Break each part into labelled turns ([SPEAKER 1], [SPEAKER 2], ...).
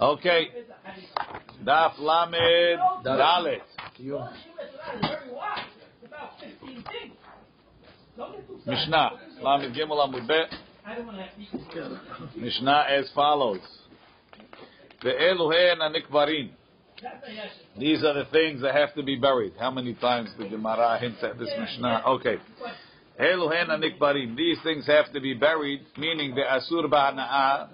[SPEAKER 1] Okay. Daf Lamed Dalet. Mishnah. Lamed Gimel Amud Bet. Mishnah as follows. Ve'eluhen anikvarim. These are the things that have to be buried. How many times did the Gemara hints at this Mishnah? Okay. Eluhen anikbarim. These things have to be buried, meaning the asur ba'ana'a,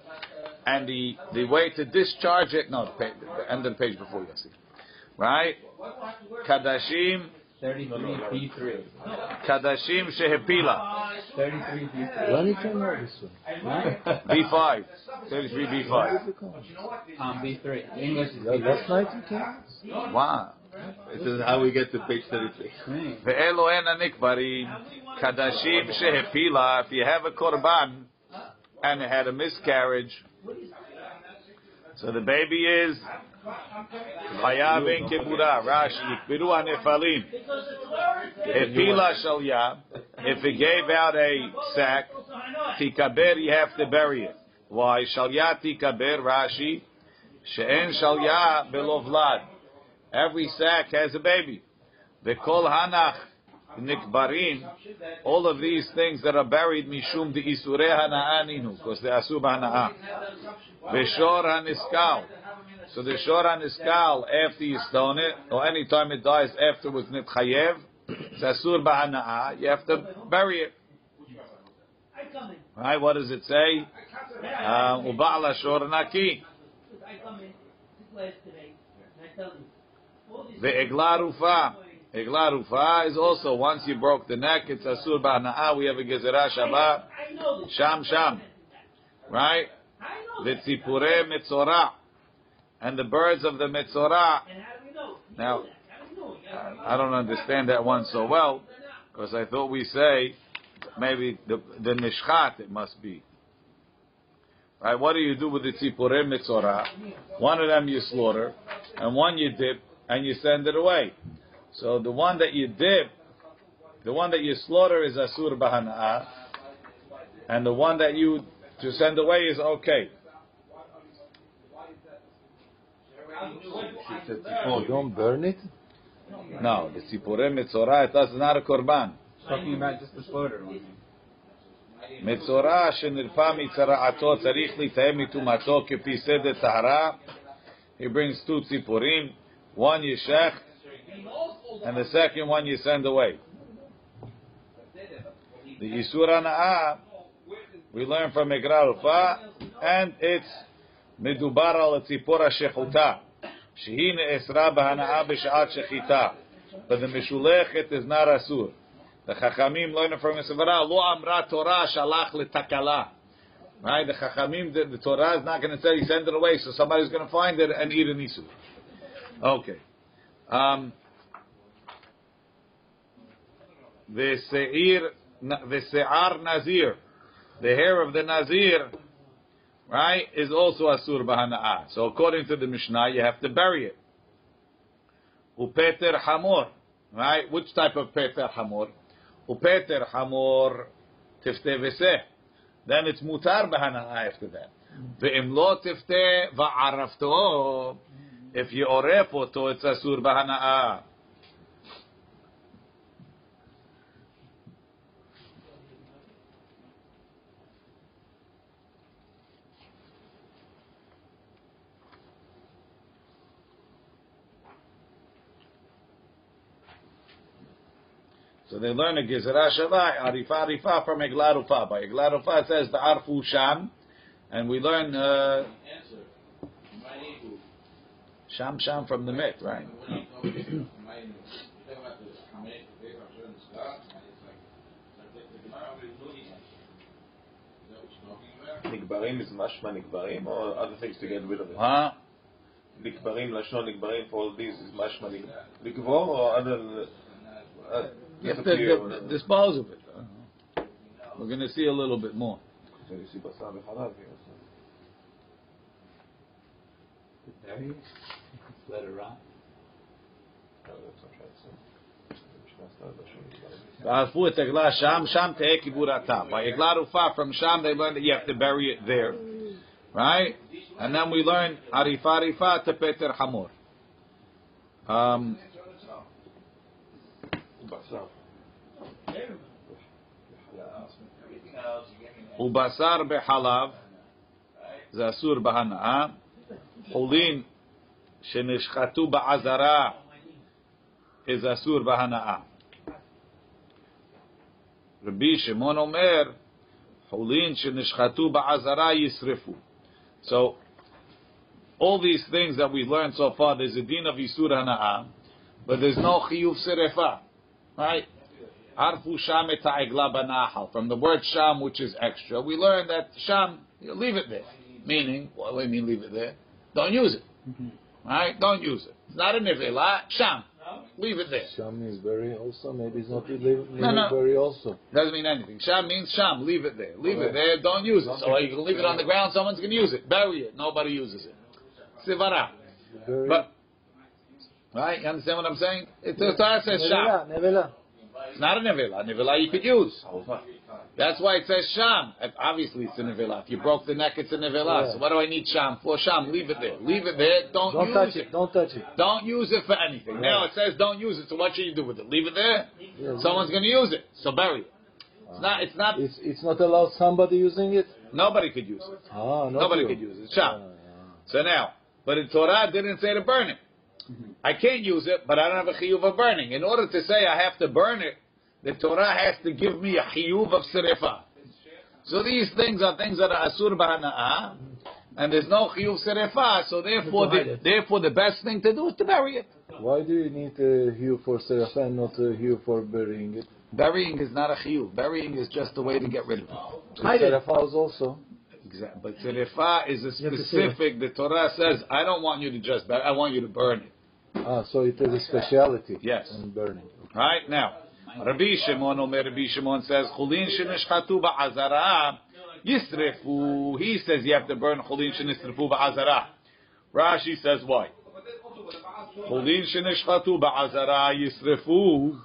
[SPEAKER 1] and the, the way to discharge it. No, the, the end of the page before you see. Right? Kadashim.
[SPEAKER 2] 33 B3.
[SPEAKER 1] Kadashim shehepila.
[SPEAKER 2] 33 B3.
[SPEAKER 3] Why did you know this one?
[SPEAKER 1] B5. 33 B5.
[SPEAKER 2] Um, B3. English is
[SPEAKER 3] Yeah,
[SPEAKER 2] B3.
[SPEAKER 3] last night you came?
[SPEAKER 1] Wow.
[SPEAKER 4] This is how we get to page 33.
[SPEAKER 1] Ve'elohen anikbarim. Kadashim shehepila. If you have a korban and it had a miscarriage, so the baby is Chayav ben kibura. Rashi yikbiru hanefalim. Epila shalya. If it gave out a sack, tikaber, you have to bury it. Why? Shalya tikaber. Rashi. She'en shalya belovlad. Every sack has a baby. V'kol hanach nikbarim. All of these things that are buried mishum de isure hana'aninu, because they are sub hana'ah. V'shor haniskal. So the shor haniskal, after you stone it, or any time it dies afterwards, nitchayev, it's asur b'hana'ah, you have to bury it. Right, what does it say? Uh, Uba'ala shor naki. The egla rufa. Egla rufa is also once you broke the neck, it's asur b'hana'ah. We have a gezerah shabbat. Sham sham. Right? The tzipure. And the birds of the metzorah. Now, I don't understand that one so well, because I thought we say maybe the the nishchat it must be. Right? What do you do with the tzipure metzorah? One of them you slaughter, and one you dip, and you send it away. So the one that you dip, the one that you slaughter is asur bahana'ah, and the one that you to send away is okay.
[SPEAKER 3] Oh, don't burn it?
[SPEAKER 1] No, the tzipure metzorah, that's not a korban.
[SPEAKER 2] Talking about just the slaughter one.
[SPEAKER 1] מצורע שנרפא מצרעתו צריך להתאם מטומאתו כפי סדר טהרה. He brings two ציפורים, one you shech, and the second one you send away. The Yisur Hana'ah, we learn from Egra Rufa, and it's מדובר על הציפור השחוטה, שהיא נאסרה בהנאה בשעת שחיטה. But the משולכת is not אסור. The Chachamim learn from Yisavara, lo amra Torah shalach letakala. Right? The Chachamim, the, the Torah is not going to say send it away, so somebody's going to find it and eat an isu. Okay. Um, the seir, the se'ar nazir, the hair of the nazir, right, is also asur b'hana'ah. So according to the Mishnah, you have to bury it. Upeter hamor, right? Which type of peter hamor? Upeter hamor tifte v'seh. Then it's mutar b'hana'ah after that. Ve'im lo tifte va'arafto. If you oref oto, it's asur b'hana'ah. So they learn a Gizra Shavai, Arifa Arifa from Eglarufa. By Eglarufa it says the Arfu Sham, and we learn uh, Sham Sham from the Mit, right?
[SPEAKER 4] נקברים is mashma נקברים, or other things to get rid of it?
[SPEAKER 1] Huh?
[SPEAKER 4] נקברים, לשון נקברים, for all these is mashma נק- לקבור, or other...
[SPEAKER 1] you have to d- dispose of it. Uh-huh. We're going to see a little bit more.
[SPEAKER 2] Let it rot.
[SPEAKER 1] Va'afu et egla sham. By egla rufa, from sham they learned that you have to bury it there. Right? And then we learn arifa arifa tepeter hamor. Um, ובשר בחלב, זה אסור בהנאה. חולין שנשחטו בעזרה, זה אסור בהנאה. רבי שמעון אומר, חולין שנשחטו בעזרה ישרפו. So, all these things that we learned so far, there's a din of Yisur Hana'ah, but there's no Chiyuv Serefa. Right? Arfu Sham et ha'egla banahal. From the word Sham, which is extra, we learn that Sham, you leave it there. Meaning, what do you mean leave it there? Don't use it. Mm-hmm. Right? Don't use it. It's not a nivela. Sham. Leave it there.
[SPEAKER 3] Sham is very also. Maybe it's not really
[SPEAKER 1] No, no.
[SPEAKER 3] very also.
[SPEAKER 1] Doesn't mean anything. Sham means sham. Leave it there. Leave it there. Don't use it. So you can leave it on the ground. Someone's going to use it. Bury it. Nobody uses it. Sivara.
[SPEAKER 3] Very
[SPEAKER 1] But right, you understand what I'm saying? It, the Torah says sham.
[SPEAKER 3] Nevela, nevela.
[SPEAKER 1] It's not a nevela. Nevela you could use. That's why it says sham. Obviously, it's a nevela. If you broke the neck, it's a nevela.
[SPEAKER 3] Yeah.
[SPEAKER 1] So what do I need sham for? Sham. Leave it there. Leave it there. Don't,
[SPEAKER 3] Don't
[SPEAKER 1] use
[SPEAKER 3] touch
[SPEAKER 1] it.
[SPEAKER 3] it. Don't touch it.
[SPEAKER 1] Don't use it for anything. Now it says don't use it. So what should you do with it? Leave it there.
[SPEAKER 3] Yeah.
[SPEAKER 1] Someone's going to use it. So bury it. It's not. It's not.
[SPEAKER 3] It's it's not allowed somebody using it.
[SPEAKER 1] Nobody could use it.
[SPEAKER 3] Ah,
[SPEAKER 1] Nobody
[SPEAKER 3] you.
[SPEAKER 1] could use it. Sham.
[SPEAKER 3] Ah,
[SPEAKER 1] So now, but the Torah didn't say to burn it. Mm-hmm. I can't use it, but I don't have a chiyuv of burning. In order to say I have to burn it, the Torah has to give me a chiyuv of serifa. So these things are things that are asur b'hana'ah, and there's no chiyuv serifa. So therefore, the, therefore, the best thing to do is to bury it.
[SPEAKER 3] Why do you need a hue for serafa and not a hue for burying it?
[SPEAKER 1] Burying is not a chiyuv. Burying is just a way to get rid of it.
[SPEAKER 3] Serafa is also.
[SPEAKER 1] Exactly. But serifa is a specific. The Torah says, I don't want you to just bury. I want you to burn it.
[SPEAKER 3] Ah, so it is a speciality.
[SPEAKER 1] Yes.
[SPEAKER 3] In burning.
[SPEAKER 1] Right now, Rabbi Shimon Omer Rabbi Shimon says chulin shenishchatu ba'azara yisrefu. He says you have to burn chulin shenishrefu ba'azara. Rashi says why? Chulin shenishchatu ba'azara yisrefu.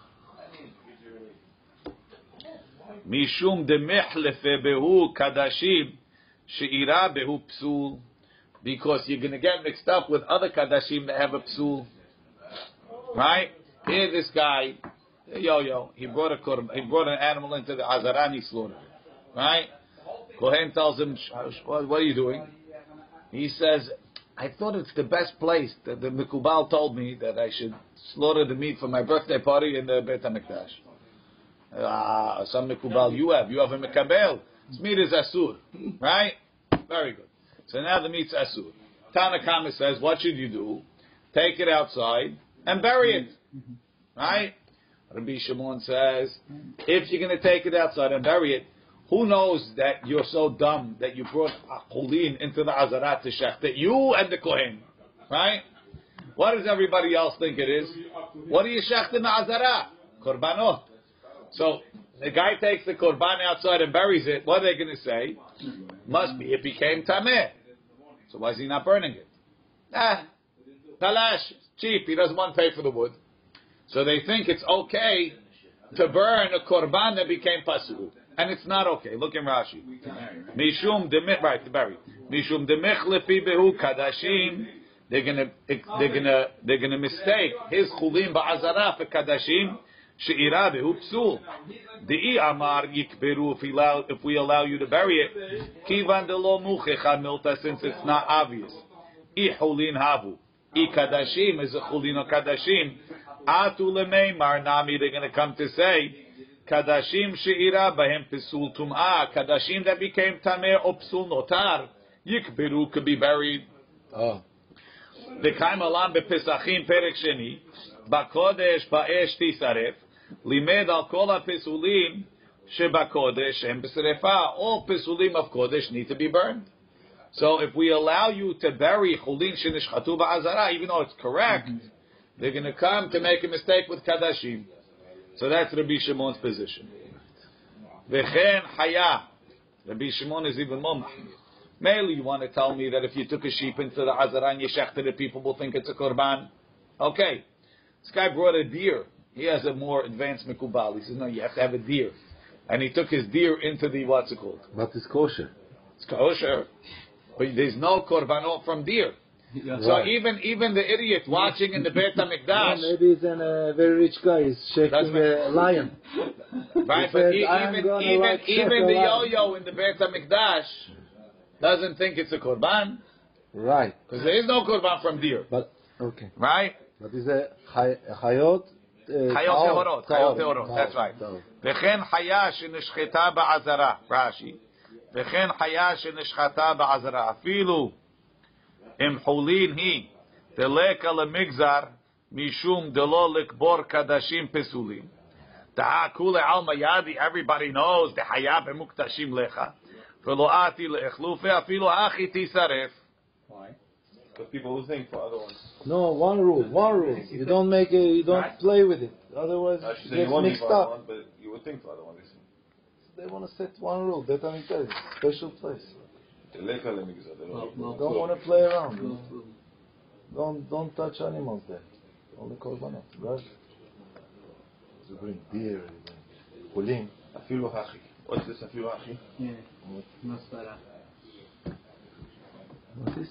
[SPEAKER 1] Mishum demechlefe behu kadashim she'ira behu psul. Because you're going to get mixed up with other kadashim that have a psul. Right? Here, this guy, yo yo, he brought a korban, he brought an animal into the Azarani slaughter. Right? Kohen tells him, "Sh- sh- what what are you doing? He says, I thought it's the best place. The, the Mikubal told me that I should slaughter the meat for my birthday party in the Beit HaMikdash. Ah, some Mikubal you have. You have a Mikabel. This meat is Asur. Right? Very good. So now the meat's Asur. Tanakama says, what should you do? Take it outside and bury it. Right? Rabbi Shimon says, if you're going to take it outside and bury it, who knows that you're so dumb that you brought a chulin into the azarat to shechta? You and the kohen, right? What does everybody else think it is? What do you shecht in the azarat? Korbanot. So the guy takes the korban outside and buries it. What are they going to say? Must be it became tameh. So why is he not burning it? Ah, Talash, cheap. He doesn't want to pay for the wood. So they think it's okay to burn a korban that became pasul. And it's not okay. Look in Rashi. Mishum demich, right, to bury. Mishum demich lefi behu kadashim. They're gonna, they're gonna, they're gonna mistake his chulim ba'azara for kadashim she'ira behu psul. De'i amar yikberu if we allow you to bury it. Kivan muchecha milta since it's not obvious. I havu. I is a chulin or kadashim. Atu lemeimar nami they're going to come to say kadashim she'ira b'hem psul tum'ah. Kadashim that became tameh or psul notar. Yikberu could be buried.
[SPEAKER 3] Ah.
[SPEAKER 1] The Kaimalam bepesachim Perek Sheni, Bakodesh Baesh Tisaref, לימד על כל הפסולים שבקודש הם בשרפה. All פסולים of קודש need to be burned. So if we allow you to bury חולין שנשחטו בעזרה, even though it's correct, they're going to come to make a mistake with kadashim. So that's Rabbi Shimon's position. וכן חיה. Rabbi Shimon is even more mahmir. Mainly, you want to tell me that if you took a sheep into the Azara and you shechted it, people will think it's a korban. Okay. This guy brought a deer. he has a more advanced mikubal. He says, no, you have to have a deer. And he took his deer into the, what's it called?
[SPEAKER 3] but it's kosher.
[SPEAKER 1] It's kosher. But there's no korbanot from deer. So
[SPEAKER 3] Right.
[SPEAKER 1] even even the idiot watching in the Beit
[SPEAKER 3] Yeah,
[SPEAKER 1] HaMikdash,
[SPEAKER 3] maybe he's an, a very rich guy. He's shaking
[SPEAKER 1] That's
[SPEAKER 3] a lion.
[SPEAKER 1] right?
[SPEAKER 3] He
[SPEAKER 1] But
[SPEAKER 3] said,
[SPEAKER 1] even even
[SPEAKER 3] like
[SPEAKER 1] even the
[SPEAKER 3] lion."
[SPEAKER 1] yo-yo in the Beit HaMikdash doesn't think it's a korban
[SPEAKER 3] Right.
[SPEAKER 1] because there is no korban from deer,
[SPEAKER 3] But okay.
[SPEAKER 1] right?
[SPEAKER 3] But is a chay- chayot. uh,
[SPEAKER 1] Chayot
[SPEAKER 3] taor,
[SPEAKER 1] tehorot,
[SPEAKER 3] taor,
[SPEAKER 1] chayot tehorot,
[SPEAKER 3] taor,
[SPEAKER 1] that's right.
[SPEAKER 3] taor.
[SPEAKER 1] וכן חיה שנשחטה בעזרה, רש"י, וכן חיה שנשחטה בעזרה, אפילו אם חולין היא דלקה למגזר, משום דלא לקבור קדשים פסולים. דעה כולי עלמא ידי, everybody knows, דחיה במוקדשים לך, ולא אתי לאכלופי, אפילו אחי תישרף.
[SPEAKER 4] but people who think for other ones.
[SPEAKER 3] No, one rule, one rule. You don't make a, you don't right. play with it. Otherwise,
[SPEAKER 4] no,
[SPEAKER 3] it gets mixed up.
[SPEAKER 4] One, but you would think for other ones.
[SPEAKER 3] So They want to set one rule. That I'm telling. Special place. Don't want to play around. Don't don't touch animals there. Only korbanot, right? You bring deer. pulim,
[SPEAKER 4] afilu hachi. What's this afilu hachi?
[SPEAKER 2] Yeah. Masala.
[SPEAKER 3] What's this?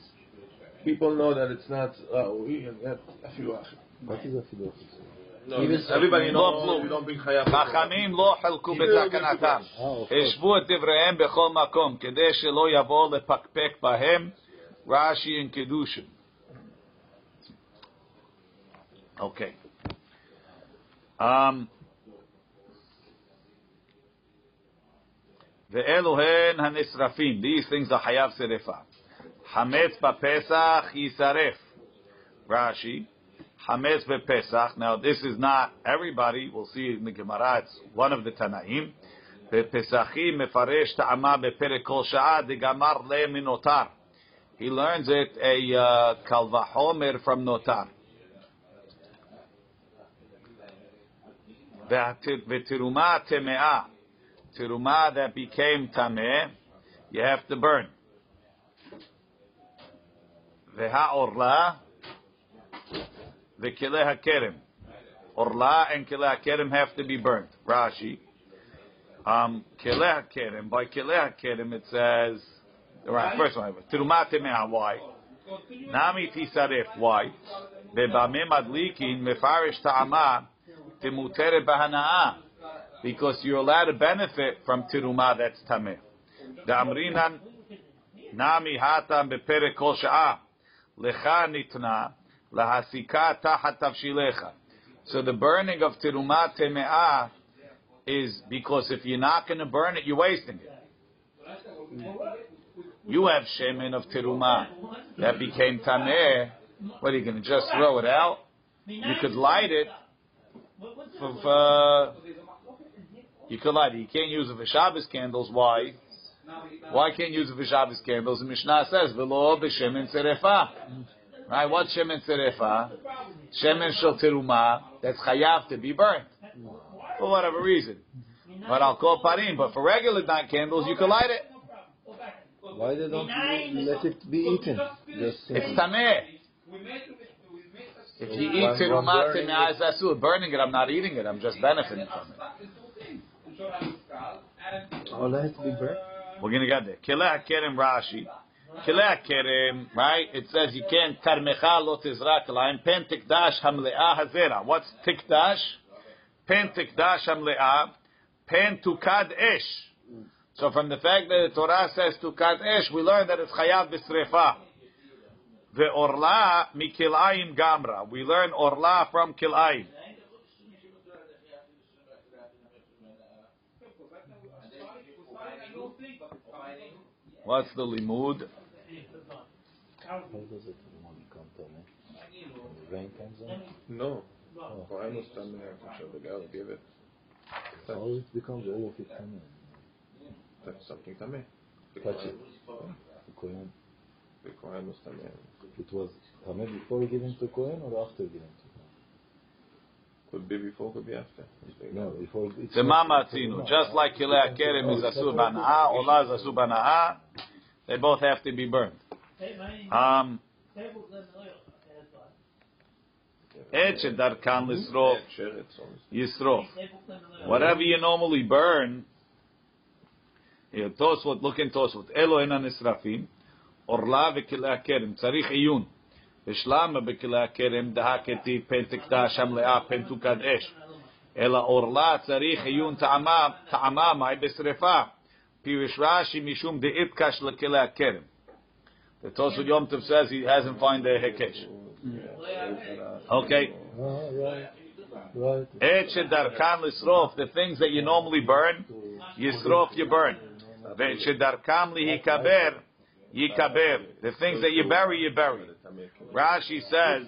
[SPEAKER 4] People know that it's not ראוי, and yet אפילו הכי.
[SPEAKER 3] What is אפילו?
[SPEAKER 4] No,
[SPEAKER 2] Even-
[SPEAKER 4] everybody
[SPEAKER 1] לא
[SPEAKER 4] knows
[SPEAKER 1] כלום.
[SPEAKER 4] you don't bring חיה.
[SPEAKER 1] חכמים לא חלקו בתקנתם.
[SPEAKER 3] Ah, of course.
[SPEAKER 1] השוו את דבריהם בכל מקום, כדי שלא יבוא לפקפק בהם רש"י and קידושין. אוקיי. Um, ואלו הן הנשרפים, these things are חייב שרפה. חמץ בפסח יישרף. רש"י, חמץ בפסח, now this is not everybody, we'll see in the Gemara, it's one of the Tanaim. בפסחים מפרש טעמה בפרק כל שעה דגמר למנותר. He learns it a uh, קל וחומר from נותר. והת- ותרומה טמאה, תרומה that became טמא, you have to burn. Veha the Vekile hakerem. Orla and kile hakerem have to be burnt. Rashi. Um, kile hakerem. By kile hakerem it says, right, first one, Tirumate mehavai. Nami tisaref. Why? Bebame madlikin mefarish ta'ama timutere bahana'a. Because you're allowed to benefit from tiruma that's tameh. Damrinan nami hatam beperek sha'ah lecha nitna lahasika tahat tavshilecha. So the burning of teruma temeah is because if you're not going to burn it, you're wasting it. You have shemen of teruma that became tameh. What are you going to just throw it out? You could light it. For, you could light it. You can't use it for Shabbos candles. Why? Why can't you use it for Shabbos candles? The Mishnah says, "V'lo b'shemen serefa." Right? What shemen serefa? Shemen shel teruma that's chayav to be burnt for whatever reason. But I'll call parim. But for regular night candles, you can light it.
[SPEAKER 3] Why they don't let it be eaten? Just
[SPEAKER 1] It's tameh. If you eat teruma tameh is asur. Burning it, I'm not eating it. I'm just benefiting from it.
[SPEAKER 3] oh, let it be burnt.
[SPEAKER 1] We're gonna get there. Kileh kerem Rashi. Kileh kerem, right? It says you can't karmecha lo tizrak laim pen tikdash hamleah hazera. What's tikdash? Pen tikdash hamleah. Pen tukad esh. So from the fact that the Torah says tukad esh, we learn that it's chayav b'srefa. The orla mikilayim gamra. We learn orla from kilayim. What's the limud?
[SPEAKER 3] How does it come to me? When the rain comes in?
[SPEAKER 4] No. Oh. Well, I must stand
[SPEAKER 3] there and show the give it. It all of it?
[SPEAKER 4] That's something.
[SPEAKER 3] Touch it. The Kohen.
[SPEAKER 4] The Kohen was tameh.
[SPEAKER 3] It was tameh before giving to Kohen or after giving to
[SPEAKER 4] could be before, could be after.
[SPEAKER 3] No, before.
[SPEAKER 1] The
[SPEAKER 3] mama
[SPEAKER 1] tzinu, just like Kilei Akerem is asur bana'a, Ola is asur bana'a, they both have to be burned. Um, et shedarkan lisrof, yisrof. Whatever you normally burn, you toss what, look in what. elo enan nisrafim, orla v'kilei Akerem, tzarich iyun. ושלמה בכלי הכרם דהה כתיב פן תקדש המלאה פן תוקד אש. אלא עורלה צריך עיון טעמה, טעמה מאי בשרפה. פירוש רש"י משום דאיתקש לכלי הכרם. The Tosfot Yom Tov says he hasn't found the Hekesh. Okay.
[SPEAKER 3] Ah, right. Right.
[SPEAKER 1] Et shedarkan lisrof, the things that you normally burn, yisrof you burn. Ve'et shedarkam lihikaber, yikaber. The things that you bury, you bury. Rashi says,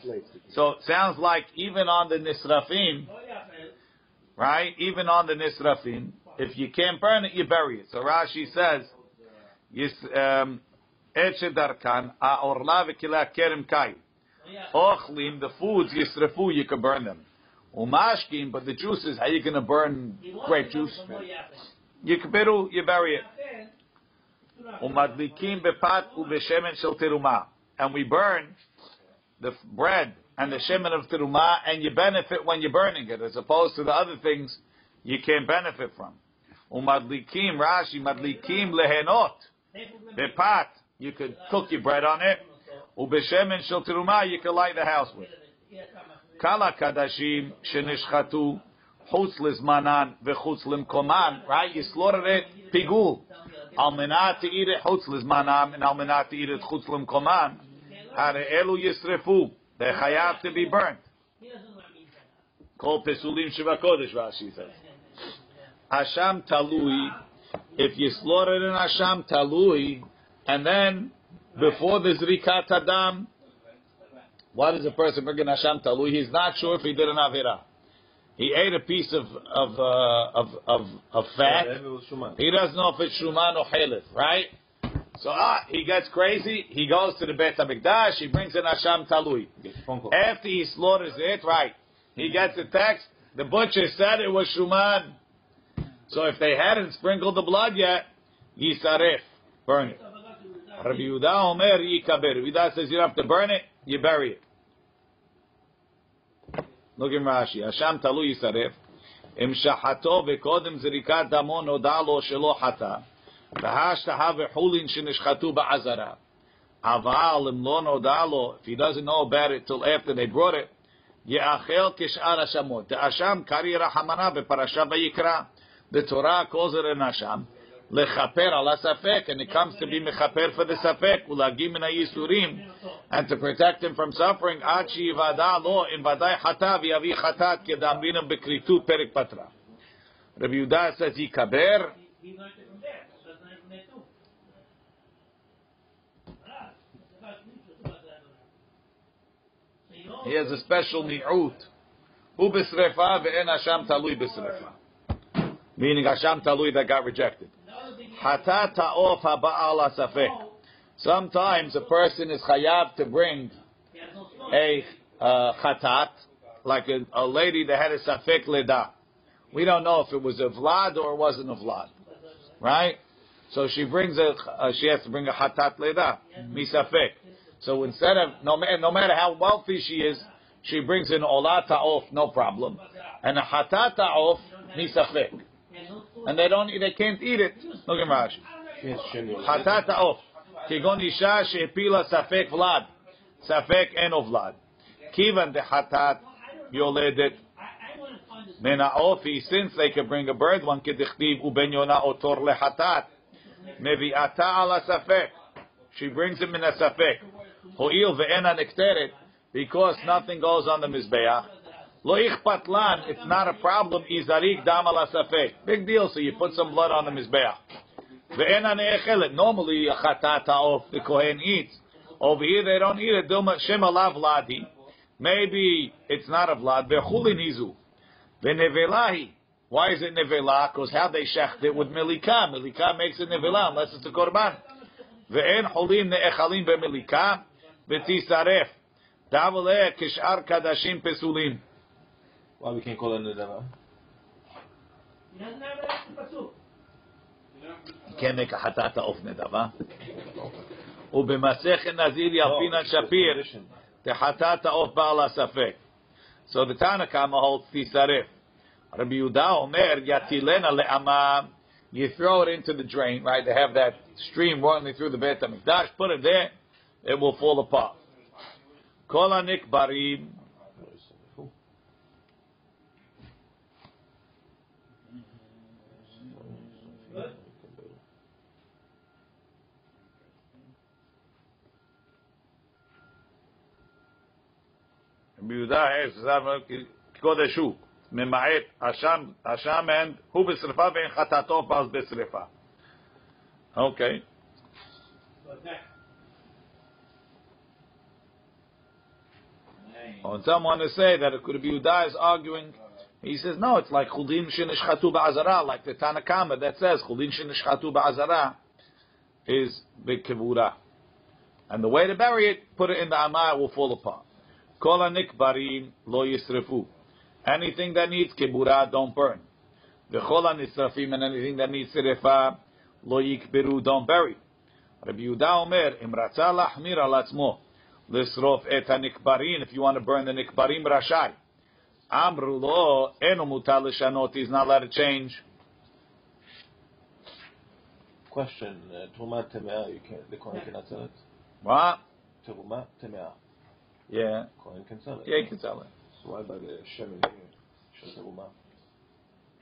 [SPEAKER 1] so it sounds like even on the nisrafim, right? Even on the nisrafim, if you can't burn it, you bury it. So Rashi says, um, et shedarkan, ha'orla v'kila kerem kai. Ochlim, the foods, yisrafu, you can burn them. Umashkim, but the juices, how are you going to burn grape juice? Yikberu, you bury it. Umadlikim bepat ubeshemen shel teruma. And we burn the bread and the shemen of teruma, and you benefit when you're burning it, as opposed to the other things you can't benefit from. Umadlikim, Rashi, madlikim lehenot. Bepat, you could cook your bread on it. Ubeshemen shel teruma, you could light the house with. Kala kadashim shenishchatu chutz lizmanan v'chutz limkoman. Right? You slaughtered it pigul. Eat it chutz lizmanam and eat it chutz limkoman. Hare elu yisrefu. They chayav to be burnt. Pesulim shiva kodesh. Rashi says. Talui. If you slaughter in Asham talui, and then before the zrikat adam, why does a person bring an Talui? He's not sure if he did an Avira. He ate a piece of of uh, of, of of fat. He doesn't know if it's Shuman or Halif, right? So ah, he gets crazy. He goes to the Beit Hamikdash. He brings an Hasham Talui. After he slaughters it, right? He gets a text. The butcher said it was Shuman. So if they hadn't sprinkled the blood yet, Yisaref, burn it. Rabbi Yehuda Omer Yikaber. Rabbi Yehuda says you don't have to burn it, you bury it. Look in Rashi. Hasham talu yisaref. אם שחטו וקודם זריקת דמו נודע לו שלא חטא, והשתהה וחולין שנשחטו בעזרה. אבל אם לא נודע לו, if he doesn't know about it till after they brought it, יאכל כשאר השמות. דאשם קרי רחמנה בפרשה ויקרא. The Torah calls it an asham. lechaper ala safek, and it comes to be mechaper for the safek, ulagim min yisurim, and to protect him from suffering, achi vada lo in vadai chata v'yavi chatat kedamrinam bekritu perik patra. Rabbi Yudah says yikaber.
[SPEAKER 5] He
[SPEAKER 1] has a special ni'ut. Hu b'srefa ve'en Hashem talui b'srefa. Meaning Hashem talui that got rejected. Sometimes a person is chayav to bring a uh, chatat, like a, a lady that had a safek leda. We don't know if it was a vlad or it wasn't a vlad, right? So she brings a, uh, she has to bring a hatat leda, misafek. So instead of no, no matter how wealthy she is, she brings an olata off, no problem, and a hatata off, misafek and they don't, they can't eat it. Look at Rashi. Hatat off. Kigon isha she'epila safek vlad. Safek en of vlad. Kivan de hatat yoledet. Mena ofi, since they can bring a bird, one kedichtiv uben yona otor lehatat. Mevi'ata ala safek. She brings him in a safek. Ho'il ve'ena nekteret. Because nothing goes on the mizbeach. Loich patlan, it's not a problem. Izarik dam ala Big deal. So you put some blood on the mizbeach. Ve'en aneechelet. Normally a chatata of the kohen eats. Over here they don't eat it. Dilma shem alav ladi. Maybe it's not a vlad. Ve'chulinizu. Ve'nevelahi. Why is it nevelah? Because how they shecht it with melika. Melika makes it nevelah unless it's a korban. Ve'en holin neechalim be'melika. V'tisaref. Davaleh kishar kadashim pesulim.
[SPEAKER 4] Why we can't call it nedava?
[SPEAKER 5] He doesn't have an extra pasuk.
[SPEAKER 1] can't make a hatata of nedava. ובמסכת נזיר יפינן שפיר, תחטאת עוף בעל הספק. So the Tanakama holds תישרף. רבי יהודה אומר, יטילנה לעמה, you throw it into the drain, right? They have that stream running through the Beit HaMikdash, put it there, it will fall apart. Kol hanikbarim, ביהודה קודש הוא, ממעט אשם, אשם אין, הוא בשרפה ואין חטאתו פז בשרפה. אוקיי. Or someone to say that it could be Yehuda is arguing. He says no, it's like chulin shenishchatu ba'azara, like the Tanakama that says chulin shenishchatu ba'azara is b'kevura, and the way to bury it, put it in the amah, it will fall apart. Kol hanikbarim lo yisrefu. Anything that needs kibura, don't burn. V'chol hanisrafim, and anything that needs serefa, lo yikbiru, don't bury. Rabbi Yehuda Omer, im ratza lahmir al atzmo, lisrof et hanikbarim, if you want to burn the nikbarim, rashai. Amru lo, eno mutal lishanot, he's not allowed to change.
[SPEAKER 4] Question: uh, Trumat Temea, you can the Kohen cannot sell it.
[SPEAKER 1] What?
[SPEAKER 4] Trumat Temea,
[SPEAKER 1] yeah.
[SPEAKER 4] Cohen can sell it.
[SPEAKER 1] Yeah, he can sell it.
[SPEAKER 4] So why by the Shemin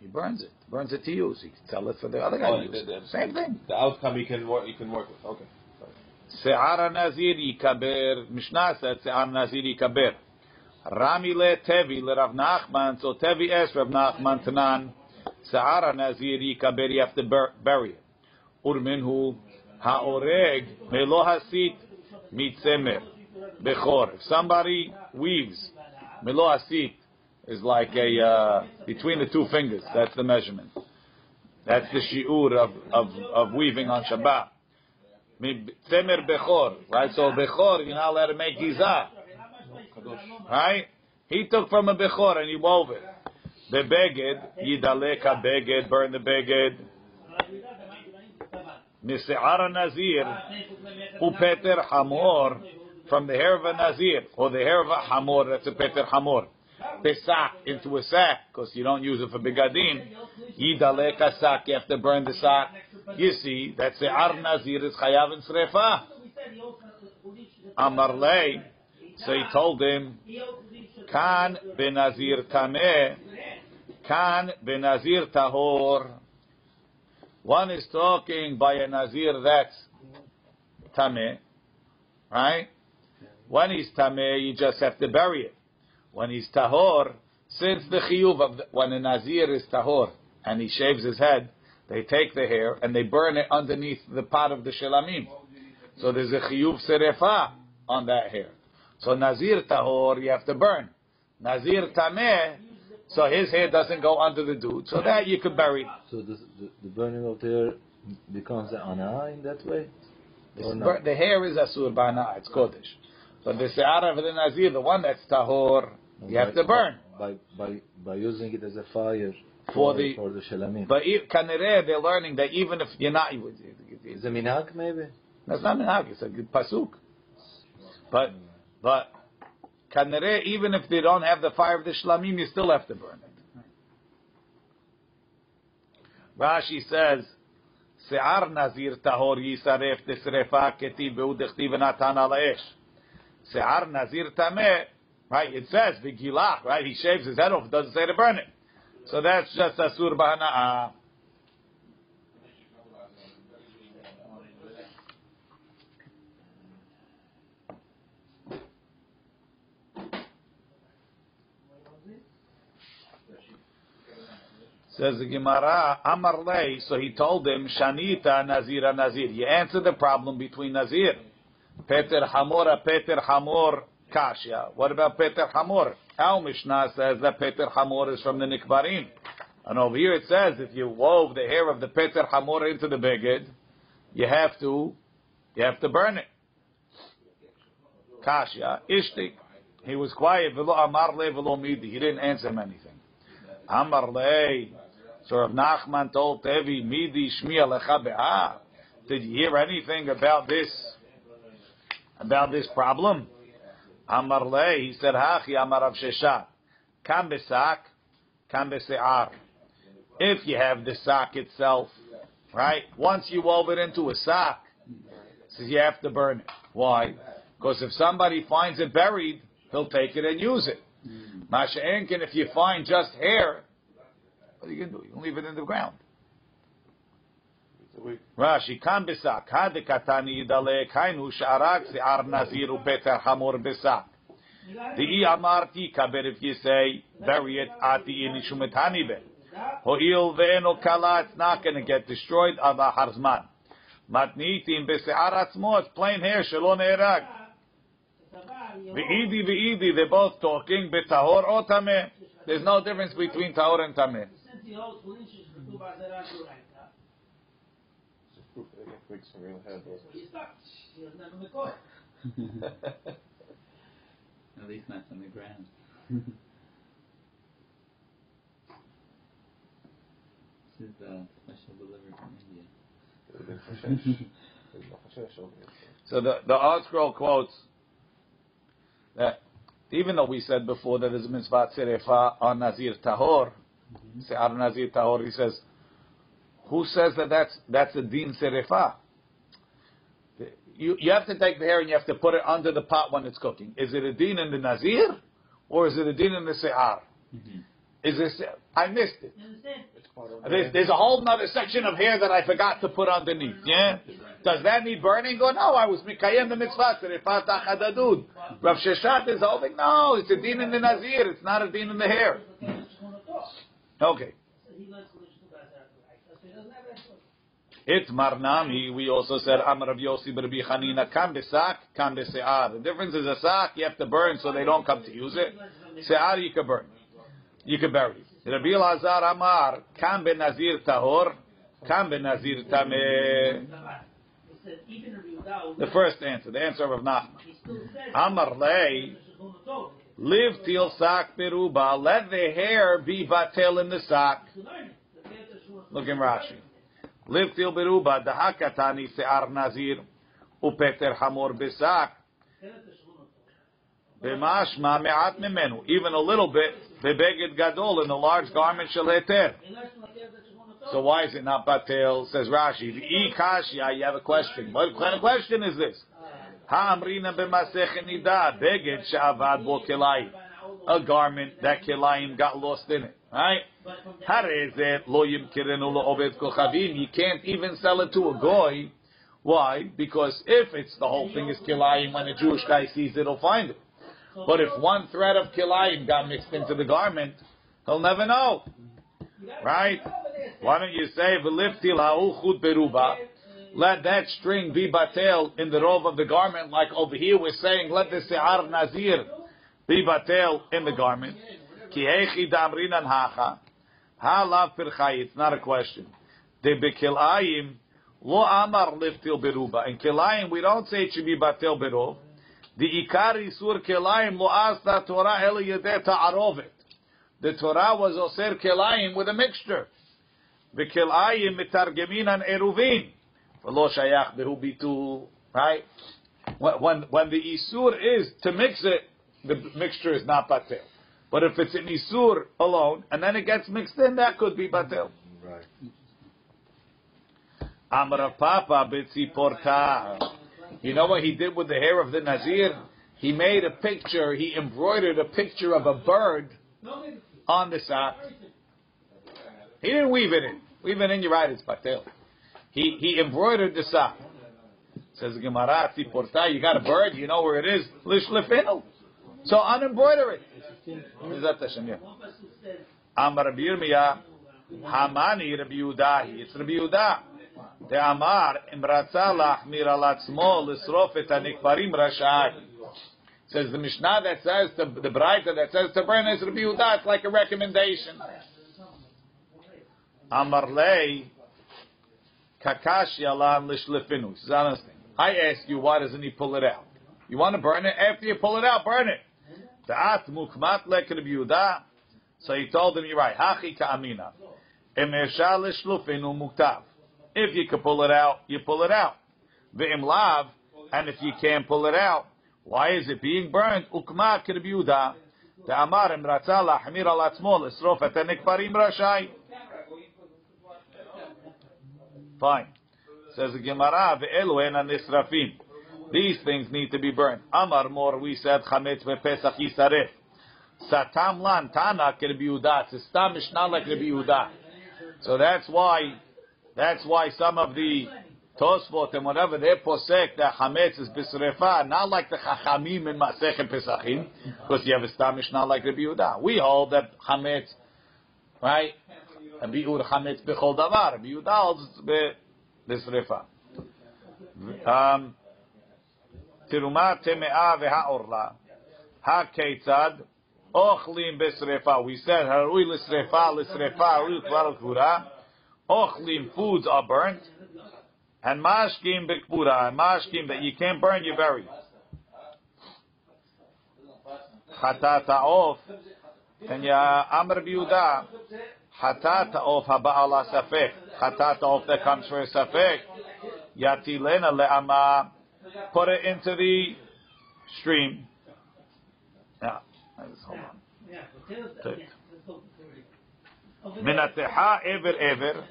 [SPEAKER 1] He burns it. Burns it to use. He can sell it for the other guy
[SPEAKER 4] oh,
[SPEAKER 1] to use.
[SPEAKER 4] The, the,
[SPEAKER 1] Same thing.
[SPEAKER 4] The outcome he can work, he can work with. Okay.
[SPEAKER 1] Se'ar nazir yikaber. Mishnah said se'ar nazir yikaber. Rami le Tevi le Rav Nachman. So Tevi es Rav Nachman Tanan. Se'ar nazir yikaber. You have to bury it. Urminhu ha'oreg melo hasit mitzemer. Bechor. If somebody weaves, Milo Asit is like a, uh, between the two fingers. That's the measurement. That's the shi'ur of, of, of weaving on Shabbat. Temer Bechor, right? So Bechor, you're not allowed to make giza. Right? He took from a Bechor and he wove it. The Beged, Yidaleka Beged, burn the Beged. Mise'ara Nazir, Upeter Hamor, from the hair of a Nazir, or the hair of a Hamor, that's a Peter Hamor. Pesak, into a sack, because you don't use it for Begadim. Yidaleka Sak, you have to burn the sack. You see, that Se'ar Nazir is Chayav and Srefa. Amar Lei, so he told him, Kan benazir tameh, Kan benazir tahor. One is talking by a nazir that's tameh, right? When he's tameh, you just have to bury it. When he's tahor, since the chiyuv of the, when a nazir is tahor and he shaves his head, they take the hair and they burn it underneath the pot of the shelamim. So there's a chiyuv serefa on that hair. So nazir tahor, you have to burn. Nazir tameh, so his hair doesn't go under the dude. So that you could bury.
[SPEAKER 3] So the, the, the burning of the hair becomes an ana in that way?
[SPEAKER 1] Bur- The hair is asur bana, it's kodesh. But the se'ara of the nazir, the one that's tahor, you have to burn.
[SPEAKER 3] By, by, by using it as a fire
[SPEAKER 1] For the-
[SPEAKER 3] for the shalamim.
[SPEAKER 1] But kanere, they're learning that even if you're not,
[SPEAKER 3] Is it minhag maybe?
[SPEAKER 1] That's not minhag. It's a good pasuk. But but kanere, even if they don't have the fire of the shlamim, you still have to burn it. Rashi says, "Se'ar nazir tahor yisaref ketiv beudechtiv natan al ha'esh." Se'ar nazir tameh, right? It says vigilach, right? He shaves his head off. It doesn't say to burn it. So that's just asur b'hana'ah. Says the Gemara, Amar so he told him, Shanita Nazira Nazir. You answer the problem between Nazir. Peter Hamora, Peter Hamor, Kashya. What about Peter Hamor? Our Mishnah says that Peter Hamor is from the Nikbarim. And over here it says if you wove the hair of the Peter Hamor into the beged, you have to, you have to burn it. Kashya, Ishtik. He was quiet. Velo velo midi. He didn't answer him anything. Amar. So Rav Nachman told Tevi, Midi Shmi Alecha Be'ah. Did you hear anything about this, about this problem? Amar le, he said, Hachi Amar Rav Sheshet. Kam besak, kam bese'ar. If you have the sack itself, Right? Once you wove it into a sock, says you have to burn it. Why? Because if somebody finds it buried, he'll take it and use it. Hmm. Masha Enkin, if you find just hair, what are you going to do? You can leave it in the ground. Rashi, kan besak, had katani yidale kainu sha'arak se'ar nazir upeter hamor besak. The amarti kaber if you say, bury it at the inishumetani be. Ho'il ve'eno kala, it's not going to get destroyed, ava harzman. Matnitim bese'ar atzmo, it's plain hair, shelo ne'erak. Ve'idi ve'idi, they're both talking, betahor or tameh. There's no difference between tahor and tameh.
[SPEAKER 5] Since he holds Lynch's for two bars that are right, huh?
[SPEAKER 4] It's proof that some real head.
[SPEAKER 5] So he's stuck. He doesn't have a McCoy.
[SPEAKER 2] At least not on the ground. this is uh, special delivery from India.
[SPEAKER 1] So the the ArtScroll quotes that even though we said before that there's a mitzvah tzerefa on Nazir Tahor, Se'ar Nazir Tahor, he says, who says that that's that's a din serefa? You you have to take the hair and you have to put it under the pot when it's cooking. Is it a din in the Nazir or is it a din in the Se'ar? Mm-hmm. Is this I missed it.
[SPEAKER 5] You understand?
[SPEAKER 4] It's part of
[SPEAKER 1] There's, there's a whole other section of hair that I forgot to put underneath. Yeah, does that need burning? Go no, I was mikayem the mitzvah serifat achadadud. Rav Sheshet is holding no, it's a din in the nazir. It's not a din in the hair. Okay,
[SPEAKER 5] So he learns Lynch two bars that are right. So he doesn't have that.
[SPEAKER 1] It's marnami. We also said Amar Rav Yossi Rabbi Chanina kam besak kam bese'ar. The difference is a sak you have to burn so they don't come to use it. Se'ar you can burn. You can bury. Rabbi Elazar Amar kam ben nazir tahor kam ben nazir tameh. The first answer, the answer of Nachman. Amar lei, live til sak beruba, let the hair be batel in the
[SPEAKER 5] it. Sure.
[SPEAKER 1] Look in Rashi. Even a little bit, bebeged gadol, in a large garment shel heter. So why is it not batel? Says Rashi. The kashya, you have a question. What kind of question is this? A garment that kilayim got lost in it. Right? You can't even sell it to a goy. Why? Because if it's the whole thing is kilayim, when a Jewish guy sees it, he'll find it. But if one thread of kilayim got mixed into the garment, he'll never know. Right? Why don't you say beruba? Let that string be batel in the robe of the garment, like over here we're saying, let the se'ar nazir be batel in the garment. Ki hechi damrinan hacha. Pirchai. It's not a question. De bekilayim lo amar liftil beruba. In kilayim we don't say it should be batel berov. The ikar isur kilayim lo asta Torah el yedeh ta'arovet. The Torah was oser kilayim with a mixture. Mitargeminan eruvin. V'lo shayach behu. Right? When, when, the isur is to mix it, the mixture is not batel. But if it's an isur alone, and then it gets mixed in, that could be batel.
[SPEAKER 3] Right.
[SPEAKER 1] Amar Papa bitzi porta. You know what he did with the hair of the Nazir? He made a picture, he embroidered a picture of a bird on the sock. He didn't weave it in. Weave it in, you're right, it's batel. He, he embroidered the sock. Says the Gemara, "Tzi porta, you got a bird, you know where it is. Lish lefinu. So unembroider it. Mizat Hashem, yeah. Amar Rabbi Hamani Rabbi Yudahi. It's Rabbi Yudah. The Amar, lachmir al atzmo lisrof et hanikparim rashai. Says the Mishnah that says, to, the Braita that says to burn is Rabbi Yudah. It's like a recommendation. Amar lei, kakashi alan lishlefinu. Says, I understand. I ask you, why doesn't he pull it out? You want to burn it? After you pull it out, burn it. Ta'at mukmat lek Rabbi Yudah. So he told him, you're right. Hachi ka'amina. Em efshar lishlufinu muktav. If you can pull it out, you pull it out. Ve'im lav, and if you can't pull it out, why is it being burned? Ukma Rabbi Yehuda. Ta'amar em ratza lahmir al atzmo lisrof et hanikparim rashai. Fine. Says the Gemara, ve'elu ena nisrafim. These things need to be burned. Amar mor, we said, chametz bePesach yisaref. Satam lan tana Rabbi Yehuda. It's a mishnah like Rabbi Yehuda. So that's why, that's why some of the Tosfot and whatever they posek that chametz is bisrefa, not like the chachamim in Masechet Pesachim, because you have a stam mishnah like Rabbi Yehuda. We hold that chametz, right? Yehuda chametz bechol davar. Rabbi Yehuda holds bisrefa. Um, תרומה טמאה והעורלה. הכיצד אוכלים בשרפה. We said, הראוי לשרפה, לשרפה, הראוי כבר לקבורה. אוכלים, foods are burnt. And mashkim b'kbura, and mashkim that you can't burn, you bury. Chatat ha'of, and ya amr b'yuda, chatat ha'of haba'ala safek, chatat ha'of that comes for a safek, yatilena le'ama, put it into the stream. Yeah, let's hold on. Take. Minateha ever ever.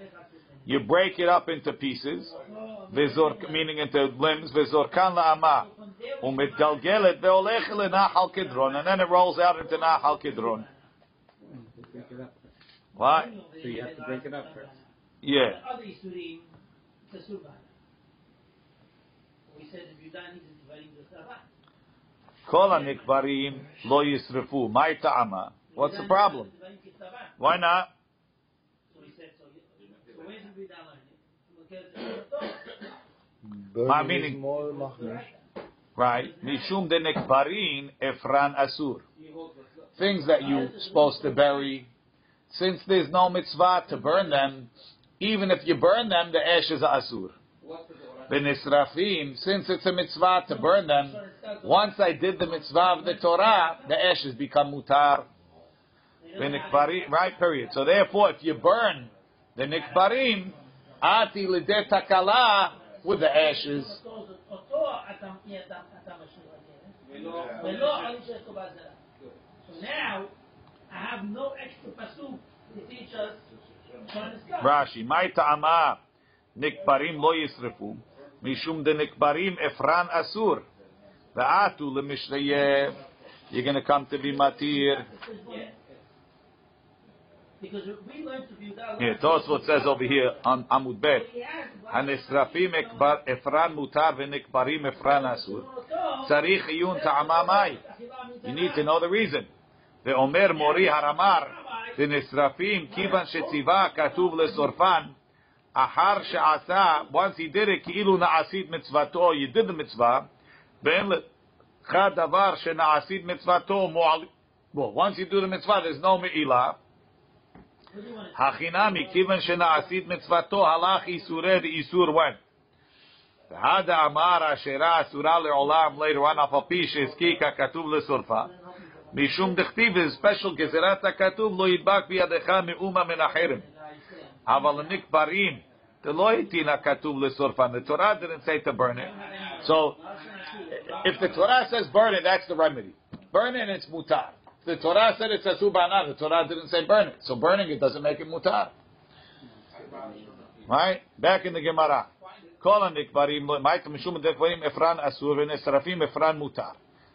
[SPEAKER 1] You break it up into pieces, vizor, meaning into limbs, vizorkan la'ama, umitgalgelet ve'olech le'nachal kidron, and then it rolls out into Nahal Kidron.
[SPEAKER 2] Break it up.
[SPEAKER 1] What?
[SPEAKER 2] So you have to break it up first.
[SPEAKER 1] Yeah.
[SPEAKER 5] Other a surban. Said if you die, he's dividing the sarban.
[SPEAKER 1] Kol hanikbarim lo yisrefu. My ta'ama. What's the problem? Why not?
[SPEAKER 5] So he said, so, so where's the Buddha learning? Because it's a Torah.
[SPEAKER 1] My meaning-
[SPEAKER 3] is more machmir.
[SPEAKER 1] Right? Mishum de nekbarin efran asur. Things that you're supposed to bury. Since there's no mitzvah to burn them, even if you burn them, the ashes are asur. Benisrafim. since it's a mitzvah to burn them, once I did the mitzvah of the Torah, the ashes become mutar. B'nikbarim, right, period. So therefore, if you burn the nikbarim, ati lidetakala, with the ashes.
[SPEAKER 5] So now, I have no extra pasuk to teach us
[SPEAKER 1] Rashi, my ta'ama, nikbarim lo yisrifu. Mishum efran asur. Ve'atu. You're going to come to be matir.
[SPEAKER 5] Yeah. Because
[SPEAKER 1] what says over here on Amud Bet, "Hanesrafim efran mutar v'nikbarim efran asur." Tzarich iyun ta'amamai. You need to know the reason. The Omer Mori Haramar, the nisrafim kivan shetziva katuv lesorfan אחר שעשה, once he did it, כאילו נעשית מצוותו, you did the מצווה, ואין לך דבר שנעשית מצוותו מועל... Well, once you do the mitzvah, there's no מעילה.
[SPEAKER 5] What do you want to
[SPEAKER 1] הכינמי, כיוון שנעשית מצוותו, הלך איסורי דאיסור when. והדה אמר אשרה אסורה לעולם, later on, אף על פי שהזקיקה כתוב לשורפה. משום דכתיב, זה special גזירת הכתוב, לא ידבק בידך מאומה מן החרם. אבל הנקברים, זה לא התאים הכתוב לשורפן. The Torah didn't say to burn it. So, if the Torah says burn it, that's the remedy. Burn it, it's mutar. If the Torah said it's asur ba'ana, the Torah didn't say burn it. So burning it doesn't make it mutar. Right? Back in the Gemara. כל הנקברים, מה הייתם משום דקברים אפרן אסור ונשרפים אפרן מותר.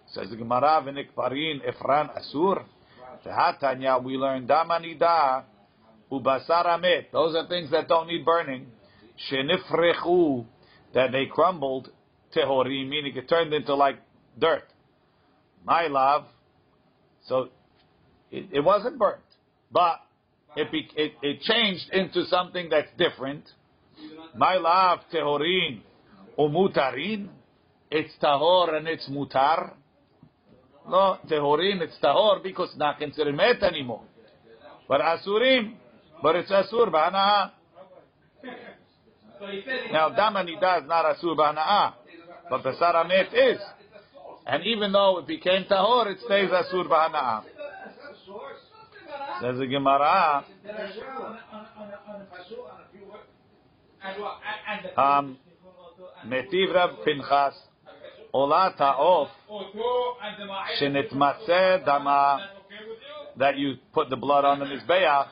[SPEAKER 1] Says the Gemara, ונקברים אפרן אסור. והתניא, we learn דם הנידה ubasar. Those are things that don't need burning. Shenifrechu, that they crumbled, Tehorin, meaning it turned into like dirt. My love, so it, it wasn't burnt, but it, be, it, it changed into something that's different. My love, tehorin, umutarin, it's tahor and it's mutar. No, tehorin, it's tahor because not considered met anymore. But asurim, but it's asur ba'ana'a. Now, damanida is not asur ba'ana'a, but basar amet is. And even though it became tahor, it stays asur ba'ana'a. Says the Gemara, um, Metiv Rab Pinchas, Olat ha'of, shenitmatzeh dama, that you put the blood on the mizbeach,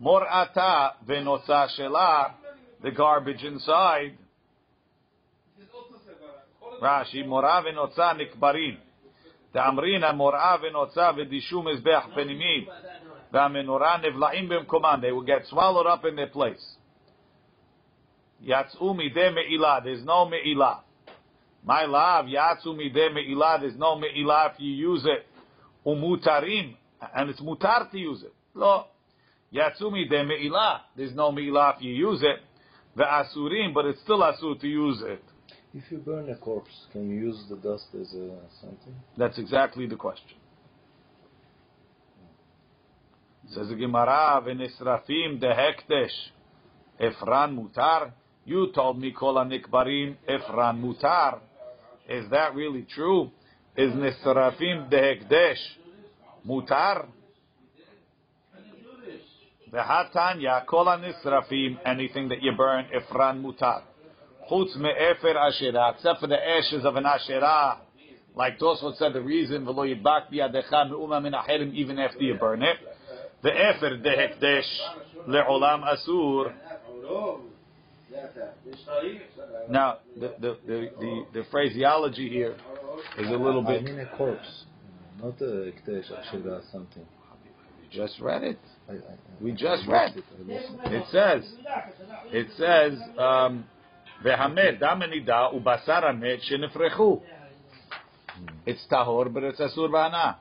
[SPEAKER 1] mor'ata v'nosa shela, the garbage inside. Rashi, מורה ונוצה נקברים. דאמרינא מורה ונוצה ודישו מזבח פנימי, והמנורה נבלעים במקומן. They will get swallowed up in their place. יצאו מידי מעילה. There's no מעילה. My love, יצאו מידי מעילה. There's no מעילה if you use it. ומותרים, and it's mutar to use it. לא. Yatsumi de me'ilah. There's no me'ilah if you use it. The asurim, but it's still asur to use it.
[SPEAKER 3] If you burn a corpse, can you use the dust as a, something?
[SPEAKER 1] That's exactly the question. Says the Gemara, "V'nisrafim dehektesh efran mutar." You told me kol nikbarim efran mutar. Is that really true? Is nisrafim dehektesh mutar? V'hatanya kol nisrafim. Anything that you burn efran mutar. Chutz me'efer asherah, except for the ashes of an asherah. Like Tosfot said, the reason v'lo yidbak biyadecha me'uma min acherim even after you burn it. The efer dehekdesh le'olam asur. Now, the, the, the, the, the phraseology here is a little bit...
[SPEAKER 3] I mean a corpse, not a ektesh, ashera, something.
[SPEAKER 1] Just read it. We just read.
[SPEAKER 3] It
[SPEAKER 1] says. It says. Um, Vehamed damanida ubasar amet. It's tahor, but it's asur bana.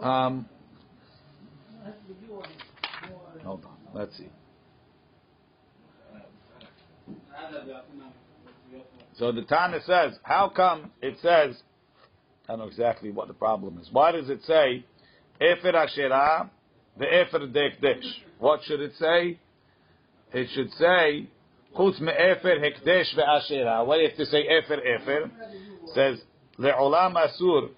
[SPEAKER 1] Um, hold on. Let's see. So the Tana says, how come it says I don't know exactly what the problem is. Why does it say, Efer Asherah, the Efer Dekdesh? What should it say? It should say, Chutz me'efer hekdesh ve'asherah. What do you have to say Efer Efer? Says, Le'olam asur,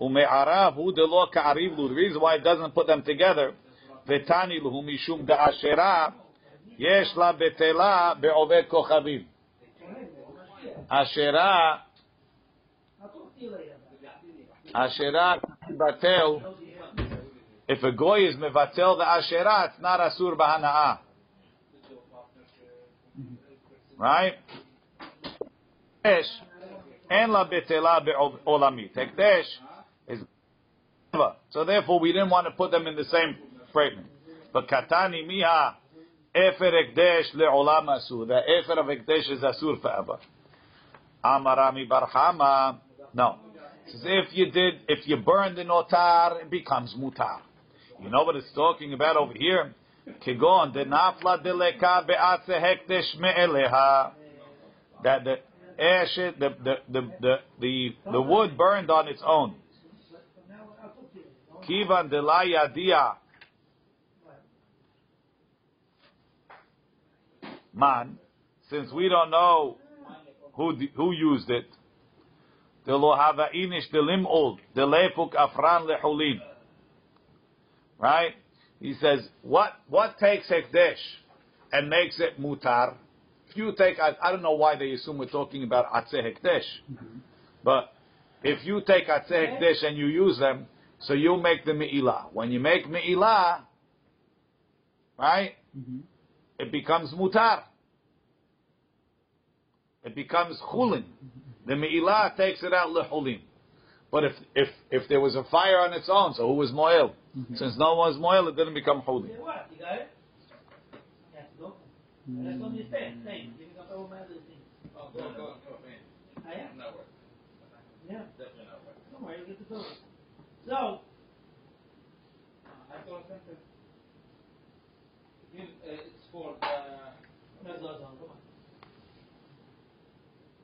[SPEAKER 1] ume'arav hu delo ka'ariv lu. The reason why it doesn't put them together, Vetani luhu mishum da'asherah, yesh la betela be'oved kochavim. Asherah, Asherah batel. If a goy is mevatel the asherah, it's not asur b'hana'ah. Right? Hekdesh, en la betela be'olamit. Hekdesh is so therefore we didn't want to put them in the same fragment. But katani miha efer hekdesh le'olam asur. The efer of hekdesh is asur forever. Amarami barhama. No. Says if you did, if you burned the notar, it becomes mutar. You know what it's talking about over here? Kigon de nafla de leka be'atze hekdesh me'eleha. That the ash, the, the, the, the, the, wood burned on its own. Kivan de la yadia. Man, since we don't know who who used it, the lo hava inish the lim'ul, the lepuk afran lehulin. Right? He says, what what takes hekdesh and makes it mutar? If you take, I, I don't know why they assume we're talking about atzeh hekdesh, mm-hmm. but if you take atzeh hekdesh and you use them, so you make the me'ilah. When you make me'ilah, right, mm-hmm. it becomes mutar. It becomes chulin. Mm-hmm. The me'ilah takes it out lechulin. But if if if there was a fire on its own, so who was moel? Since no one was moel, it didn't become chulin.
[SPEAKER 5] You got it? You have to go. That's what you say. Same. You can go my other thing.
[SPEAKER 2] Oh, go, go, go, man.
[SPEAKER 5] Yeah?
[SPEAKER 2] Not work.
[SPEAKER 5] Yeah.
[SPEAKER 2] Definitely not work.
[SPEAKER 5] Don't worry, you get the bill. So,
[SPEAKER 2] I told him, uh, it's for the,
[SPEAKER 5] that's all, come on.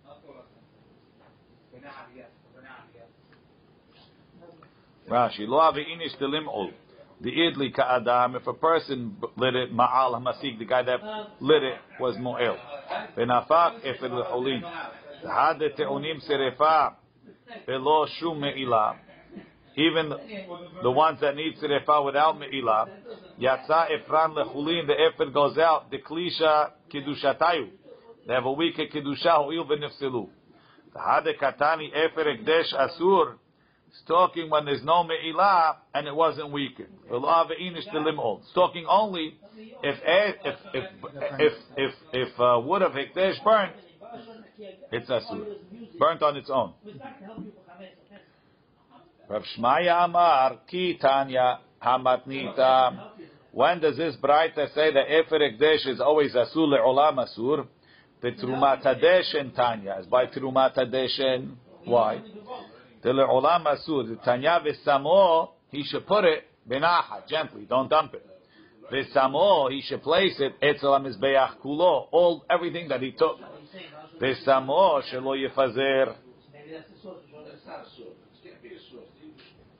[SPEAKER 2] not for us.
[SPEAKER 1] Rashi, lo avi inish delim ol. The idli ka'adam, if a person lit it, ma'al hamasik, the guy that lit it was mo'el. V'nafak efer l'cholin. Had te'unim serefa, v'lo shum meila. Even the ones that need serefa without meila, yatsa efran lechulin, the efer goes out, the klisha kidushatayu. They have a week weaker kedusha, ho'il v'nifsilu. Had katani efer ekdesh asur, It's talking when there's no me'ilah and it wasn't weakened. It's talking only if if if if if, if uh, wood of hekdesh burnt, it's asur, burnt on its own. Rav Shmaya Amar Ki Tanya Hamatnita. When does this Braita say that Efer Ekdesh is always Asur le'olam Asur? Petrumat Hadeshen Tanya. It's by Trumat Hadeshen. Why? The le'olam Asur. The Tanya V'samo, he should put it gently, don't dump it. V'samo, he should place it, Etzel HaMizbeach Kulo, all, everything that he took. V'samo, shelo yefazer.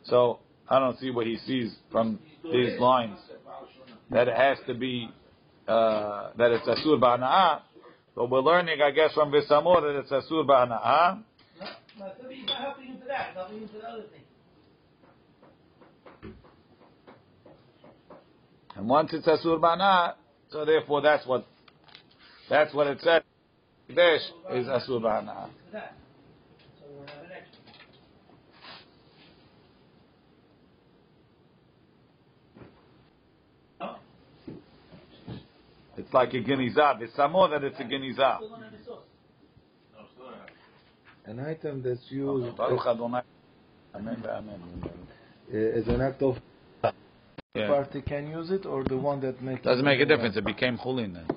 [SPEAKER 1] So, I don't see what he sees from these lines that it has to be uh, that it's asur ba'ana'ah. But we're learning, I guess, from Visamor that it's asur ba'ana'ah.
[SPEAKER 5] He's not helping you to that. He's helping you to the other thing.
[SPEAKER 1] And once it's asur ba'ana'ah, so therefore that's what that's what it said. This is asur ba'ana'ah.
[SPEAKER 5] To that. So we'll have an extra. No?
[SPEAKER 1] It's like a genizah. Visamor that it's a genizah.
[SPEAKER 5] Still don't have the.
[SPEAKER 3] An item that's used
[SPEAKER 1] Baruch Adonai. Amen. Amen.
[SPEAKER 3] uh, as an act of
[SPEAKER 1] Yeah.
[SPEAKER 3] party can use it, or the one that makes
[SPEAKER 1] Doesn't make a difference. It became chulin then.